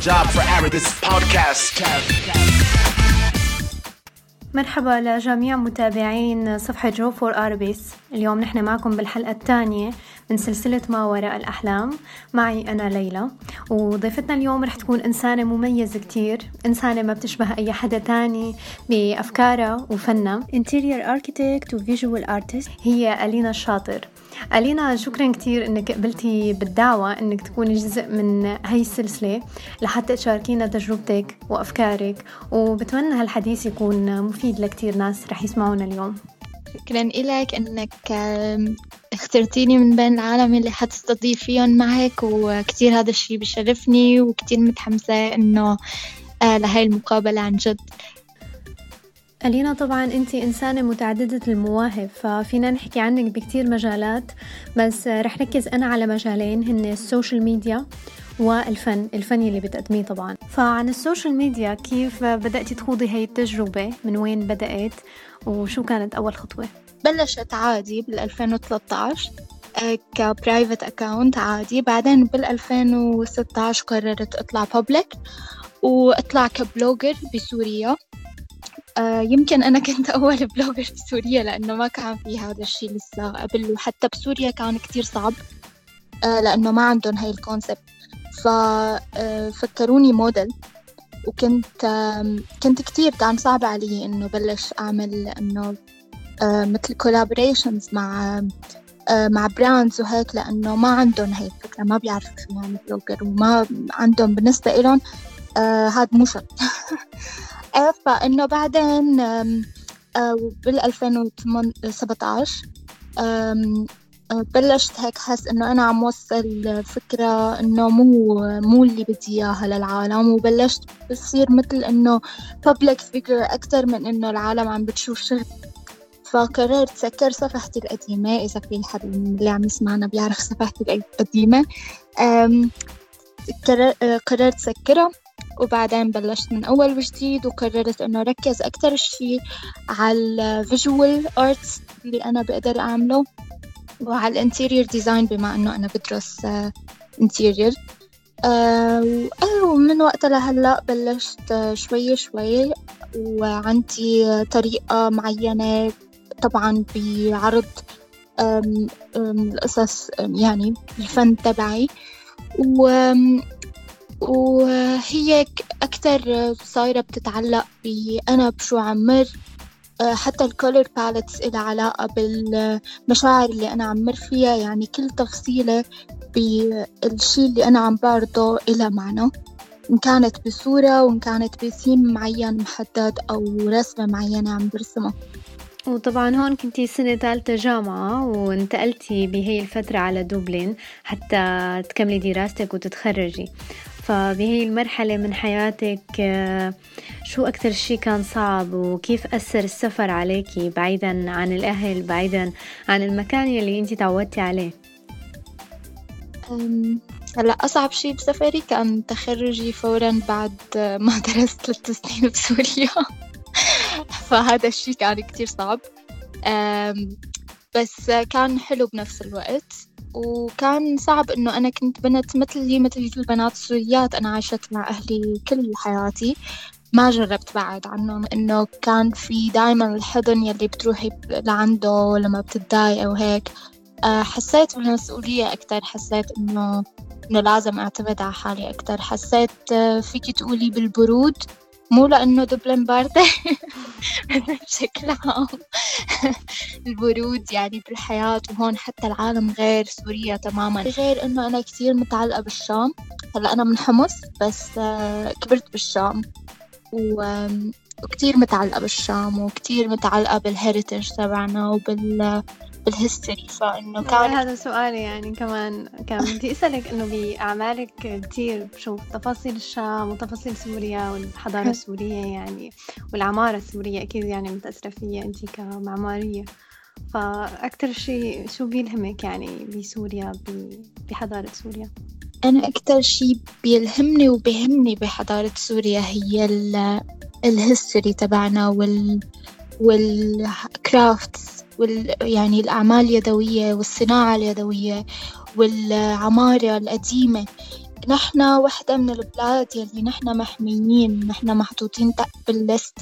job for Arabic. Podcast. مرحبا لجميع متابعين صفحة جو فور أربيس اليوم نحن معكم بالحلقة الثانية من سلسلة ما وراء الأحلام. معي أنا ليلى وضيفتنا اليوم رح تكون إنسانة مميزة كتير إنسانة ما بتشبه أي حدا تاني بأفكارها وفنها Interior Architect و Visual Artist. هي ألينا الشاطر. ألينا شكرا كتير إنك قبلتي بالدعوة إنك تكوني جزء من هاي السلسلة لحتى تشاركينا تجربتك وأفكارك وبتمنى هالحديث يكون مفيد لكتير ناس رح يسمعونا اليوم. شكرا إلك إنك اخترتيني من بين العالم اللي حتستضيفيهم معك وكتير هذا الشي بشرفني وكتير متحمسة إنه آه، لهاي المقابلة عن جد. ألينا طبعا أنت إنسانة متعددة المواهب ففينا نحكي عنك بكتير مجالات بس رح ركز أنا على مجالين هن ال social media والفن الفن اللي بتقدميه طبعا. فعن ال social media كيف بدأتي تخوضي هاي التجربة؟ من وين بدأت؟ وشو كانت أول خطوة؟ بلشت عادي بال 2013 ك private account عادي. بعدين بال 2016 قررت أطلع public وأطلع ك blogger بسوريا. آه، يمكن أنا كنت أول blogger بسوريا لأنه ما كان في هذا الشيء لسه قبل وحتى بسوريا كان كتير صعب آه، لأنه ما عندهم هاي ال concept ففكروني موديل وكنت كنت كتير كان صعب علي إنه بلش أعمل إنه آه، مثل collaborations مع مع brands وهيك لأنه ما عندهم هاي الفكرة ما بيعرفوا شو يعني blogger وما عندهم بالنسبة إلهم هاد مو شغل. فإنه بعدين بال 2017 بلشت هيك حس إنه أنا عم وصل فكرة إنه مو مو اللي بدي إياها للعالم وبلشت بصير مثل إنه public figure أكتر من إنه العالم عم بتشوف شغل. فقررت سكر صفحتي القديمة إذا في حد اللي عم يسمعنا بيعرف صفحتي القديمة. قررت سكرها وبعدين بلشت من أول وجديد وقررت إنه ركز أكتر شي على ال visual arts اللي أنا بقدر أعمله. وعلى ال interior design بما إنه أنا بدرس interior. آه ومن وقتها لهلا بلشت شوي شوي. وعندي طريقة معينة طبعا بعرض القصص يعني الفن تبعي. و وهي أكتر صايرة بتتعلق بأنا بشو عم مر آه، حتى ال color palettes إلها علاقة بالمشاعر اللي أنا عم مر فيها يعني كل تفصيلة بالشي اللي أنا عم بعرضه إلها معنى. إن كانت بصورة وإن كانت بثيم معين محدد أو رسمة معينة عم برسمها. وطبعا هون كنتي سنة ثالثة جامعة وانتقلتي بهي الفترة على دوبلين حتى تكملي دراستك وتتخرجي. فبهي المرحلة من حياتك آه، شو أكثر شي كان صعب وكيف أثر السفر عليكي بعيدا عن الأهل بعيدا عن المكان يلي أنت تعودتي عليه؟ هلأ أصعب شي بسفري كان تخرجي فورا بعد ما درست ثلاث سنين بسوريا. فهذا الشي كان كتير صعب. بس كان حلو بنفس الوقت. وكان صعب إنه أنا كنت بنت مثلي مثل البنات السوريات أنا عشت مع أهلي كل حياتي. ما جربت بعد عنهم إنه كان في دايما الحضن يلي بتروحي لعنده لما بتتضايقي وهيك آه، حسيت بالمسؤولية أكتر حسيت إنه إنه لازم أعتمد على حالي أكتر. حسيت آه، فيكي تقولي بالبرود مو لأنه دبلن باردة. بشكل عام البرود يعني بالحياة وهون حتى العالم غير سوريا تماما. غير إنه أنا كتير متعلقة بالشام. هلأ أنا من حمص بس آه، كبرت بالشام. و وكتير متعلقة بالشام وكتير متعلقة بال heritage تبعنا وبال بال history فإنه كان هذا سؤالي يعني كمان كان بدي أسألك إنه بأعمالك كتير بشوف تفاصيل الشام وتفاصيل سوريا والحضارة السورية يعني والعمارة السورية أكيد يعني متأثرة فيها أنت كمعمارية. فأكتر شيء شو بيلهمك يعني بسوريا بحضارة سوريا؟ أنا أكتر شيء بيلهمني وبيهمني بحضارة سوريا هي ال history تبعنا وال وال crafts وال يعني الأعمال اليدوية والصناعة اليدوية والعمارة القديمة. نحن وحدة من البلاد يلي نحن محميين نحن محطوطين تحت بال list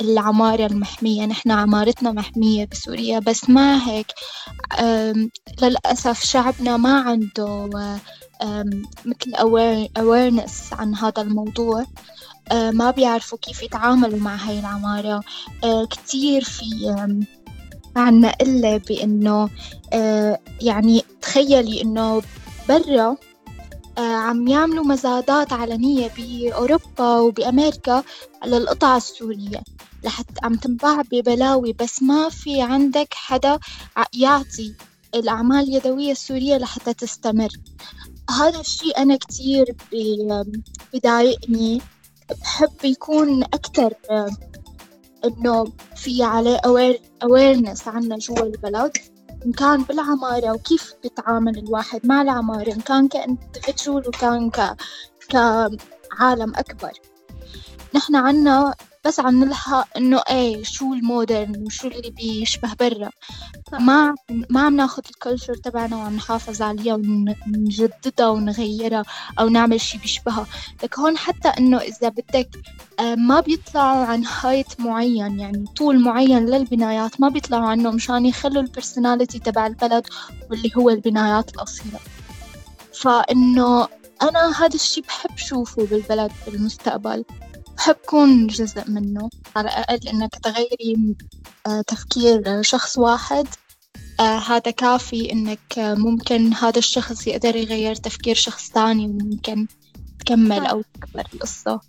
العمارة المحمية. نحن عمارتنا محمية بسوريا بس مع هيك. للأسف شعبنا ما عنده مثل awareness عن هذا الموضوع. آه، ما بيعرفوا كيف يتعاملوا مع هاي العمارة. آه، كتير في عنا إلا بإنه آه، يعني تخيلي إنه برا عم يعملوا مزادات علنية بأوروبا وبأمريكا على القطع السورية لحتى عم تنباع ببلاوي بس ما في عندك حدا يعطي الأعمال اليدوية السورية لحتى تستمر. هذا الشيء أنا كتير بضايقني. بحب يكون أكتر إنه في عليه aware awareness عنا جوا البلد إن كان بالعمارة وكيف بيتعامل الواحد مع العمارة إن كان كإندفيدجول وكان ك... كعالم أكبر. نحن عنا بس عم نلحق إنه إيه شو ال modern وشو اللي بيشبه برا. ما ما عم ناخد ال culture تبعنا وعم نحافظ عليها ونجددها ونغيرها أو نعمل شي بيشبهها. لك هون حتى إنه إذا بدك آه، ما بيطلعوا عن height معين يعني طول معين للبنايات ما بيطلعوا عنه مشان يخلوا ال personality تبع البلد واللي هو البنايات القصيرة فإنه أنا هذا الشي بحب شوفه بالبلد بالمستقبل. بحب كون جزء منه. على الأقل إنك تغيري آه، تفكير شخص واحد. آه هذا كافي إنك ممكن هذا الشخص يقدر يغير تفكير شخص تاني وممكن تكمل أو تكبر القصة.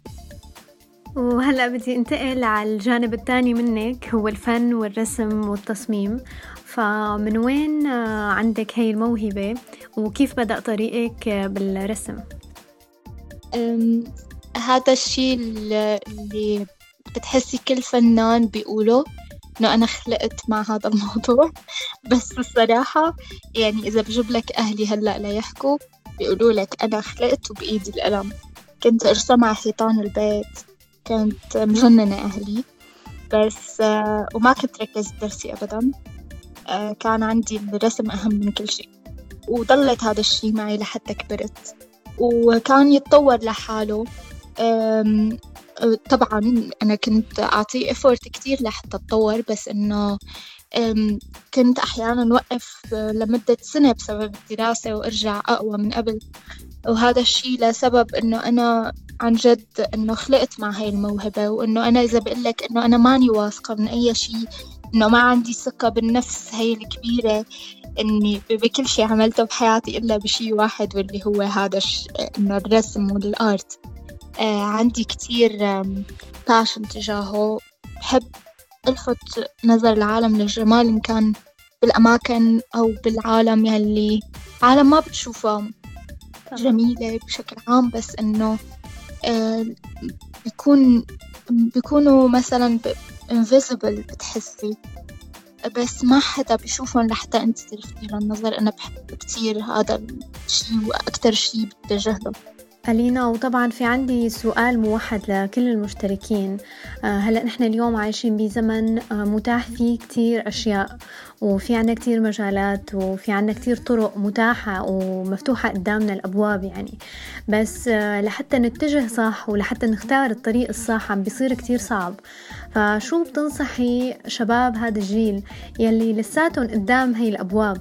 وهلأ بدي انتقل على الجانب الثاني منك هو الفن والرسم والتصميم. فمن وين آه، عندك هاي الموهبة؟ وكيف بدأ طريقك بالرسم؟ هذا الشي اللي بتحسي كل فنان بيقوله إنه أنا خلقت مع هذا الموضوع. بس الصراحة يعني إذا بجيب لك أهلي هلأ ليحكوا بيقولوا لك أنا خلقت وبإيدي القلم. كنت أرسم على حيطان البيت كنت مجننة أهلي. بس آه، وما كنت ركز بدرسي أبدا. آه، كان عندي الرسم أهم من كل شيء. وضلت هذا الشي معي لحتى كبرت. وكان يتطور لحاله. طبعا أنا كنت أعطيه إفورت كتير لحتى أتطور بس إنه كنت أحيانا وقف لمدة سنة بسبب الدراسة وأرجع أقوى من قبل. وهذا الشي لسبب إنه أنا عن جد إنه خلقت مع هاي الموهبة وإنه أنا إذا بقلك إنه أنا ماني واثقة من أي شي إنه ما عندي ثقة بالنفس هاي الكبيرة إني بكل شي عملته بحياتي إلا بشي واحد واللي هو هذا إنه الرسم والآرت. عندي كتير باشن تجاهه بحب ألفت نظر العالم للجمال إن كان بالأماكن أو بالعالم يلي عالم ما بتشوفها جميلة بشكل عام بس إنه آه، بيكون بيكونوا مثلا invisible بتحسي. بس ما حدا بيشوفهم لحتى انت تلفتي للنظر أنا بحب كتير هذا الشي وأكتر شي بتجه له ألينا وطبعا في عندي سؤال موحد لكل المشتركين. آه، هلأ نحن اليوم عايشين بزمن آه، متاح؟ فيه كتير أشياء وفي عنا كتير مجالات وفي عنا كتير طرق متاحة ومفتوحة قدامنا الأبواب يعني. بس آه، لحتى نتجه صح ولحتى نختار الطريق الصح عم بيصير كتير صعب. فشو بتنصحي شباب هذا الجيل يلي لساتهم قدام هاي الأبواب؟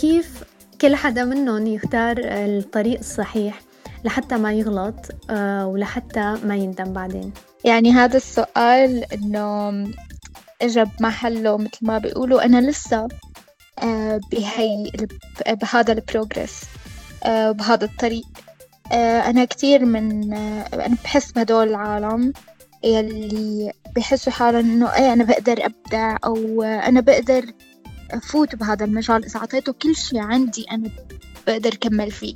كيف كل حدا منهم يختار الطريق الصحيح؟ لحتى ما يغلط آه، ولحتى ما يندم بعدين. يعني هذا السؤال إنه إجا بمحله مثل ما بيقولوا أنا لسه آه، بهي بهذا البروجرس آه، بهذا الطريق. أنا كتير من أنا بحس بهدول العالم يلي بحسوا حالهم إنه إيه أنا بقدر أبدع أو أنا بقدر أفوت بهذا المجال. إذا أعطيته كل شي عندي أنا بقدر كمل فيه.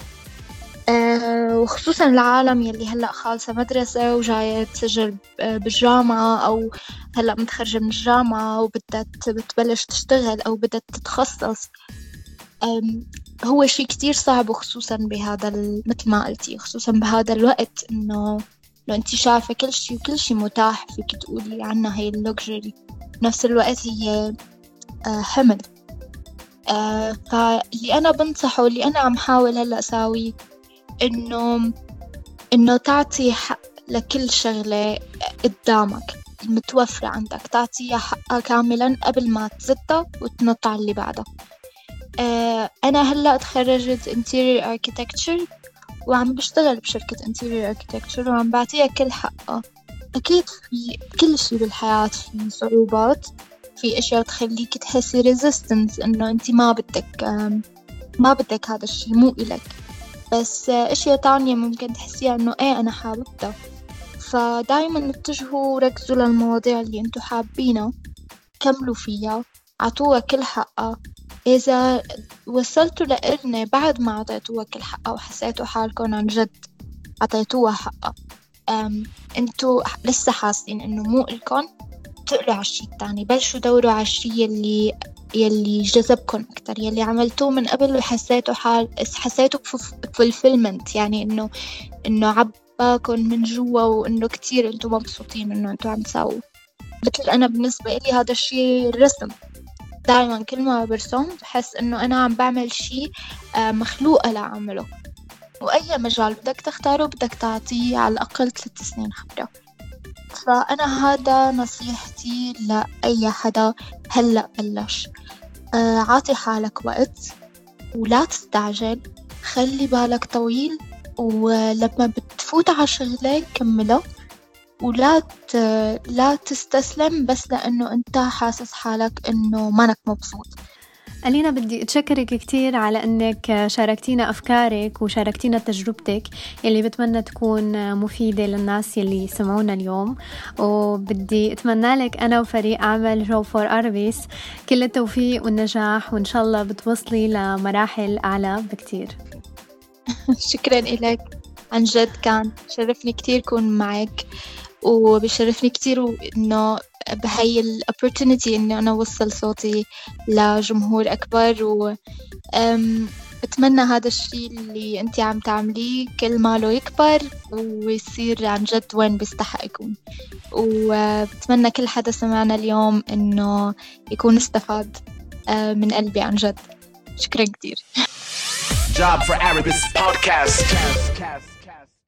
آه، وخصوصا العالم يلي هلأ خالصة مدرسة وجاية تسجل بالجامعة أو هلأ متخرجة من الجامعة وبدها بتبلش تشتغل أو بدها تتخصص. هو شي كتير صعب وخصوصا بهذا مثل ما قلتي خصوصا بهذا الوقت إنه لو أنت شايفة كل شي وكل شي متاح فيك تقولي عنها هي اللوكجري بنفس الوقت هي آه، حمل. آه، فاللي أنا بنصحه واللي أنا عم حاول هلأ أساويه إنه إنه تعطي حق لكل شغلة قدامك متوفرة عندك تعطيها حقها كاملا قبل ما تزتها وتنط على اللي بعدها. آه أنا هلأ تخرجت interior architecture وعم بشتغل بشركة interior architecture وعم بعطيها كل حقها. أكيد في كل شي بالحياة في صعوبات في أشياء تخليك تحسي resistance إنه أنت ما بدك ما بدك هذا الشي مو إلك. بس أشياء تانية ممكن تحسيها إنه إيه أنا حاببتها فدايما اتجهوا وركزوا للمواضيع اللي أنتوا حابينها كملوا فيها عطوها كل حقها. إذا وصلتوا لإلنا بعد ما عطيتوها كل حقها وحسيتوا حالكم عن جد عطيتوها حقها أنتوا لسه حاسين إنه مو إلكن تقلوا على الشي التاني بلشوا دوروا على الشي يلي يلي جذبكم أكتر يلي عملتوه من قبل وحسيتوا حال حسيتوا بفولفيلمنت يعني إنه إنه عباكم من جوا وإنه كتير أنتوا مبسوطين إنه أنتوا عم تساووا. مثل أنا بالنسبة إلي هذا الشي الرسم دايما كل ما برسم بحس إنه أنا عم بعمل شي آه، مخلوقة لأعمله وأي مجال بدك تختاره بدك تعطيه على الأقل ثلاث سنين خبرة. فأنا هذا نصيحتي لأي حدا هلأ بلش. آه، عاطي حالك وقت ولا تستعجل. خلي بالك طويل ولما بتفوت على شغلة كملها ولا ت... لا تستسلم بس لأنه أنت حاسس حالك إنه مانك مبسوط. ألينا بدي أتشكرك كتير على أنك شاركتينا أفكارك وشاركتينا تجربتك يلي بتمنى تكون مفيدة للناس يلي سمعونا اليوم. وبدي أتمنى لك أنا وفريق عمل جو فور أربيس كل التوفيق والنجاح وإن شاء الله بتوصلي لمراحل أعلى بكتير. شكرا لك عن جد كان شرفني كتير كون معك. وبشرفني كتير إنه بهاي الopportunity إني أنا أوصل صوتي لجمهور أكبر و بتمنى هذا الشيء اللي أنت عم تعمليه كل ما له يكبر ويصير عن جد وين بيستحق يكون. وبتمنى كل حدا سمعنا اليوم إنه يكون استفاد من قلبي عن جد. شكرا كتير. Job for Arabist podcast.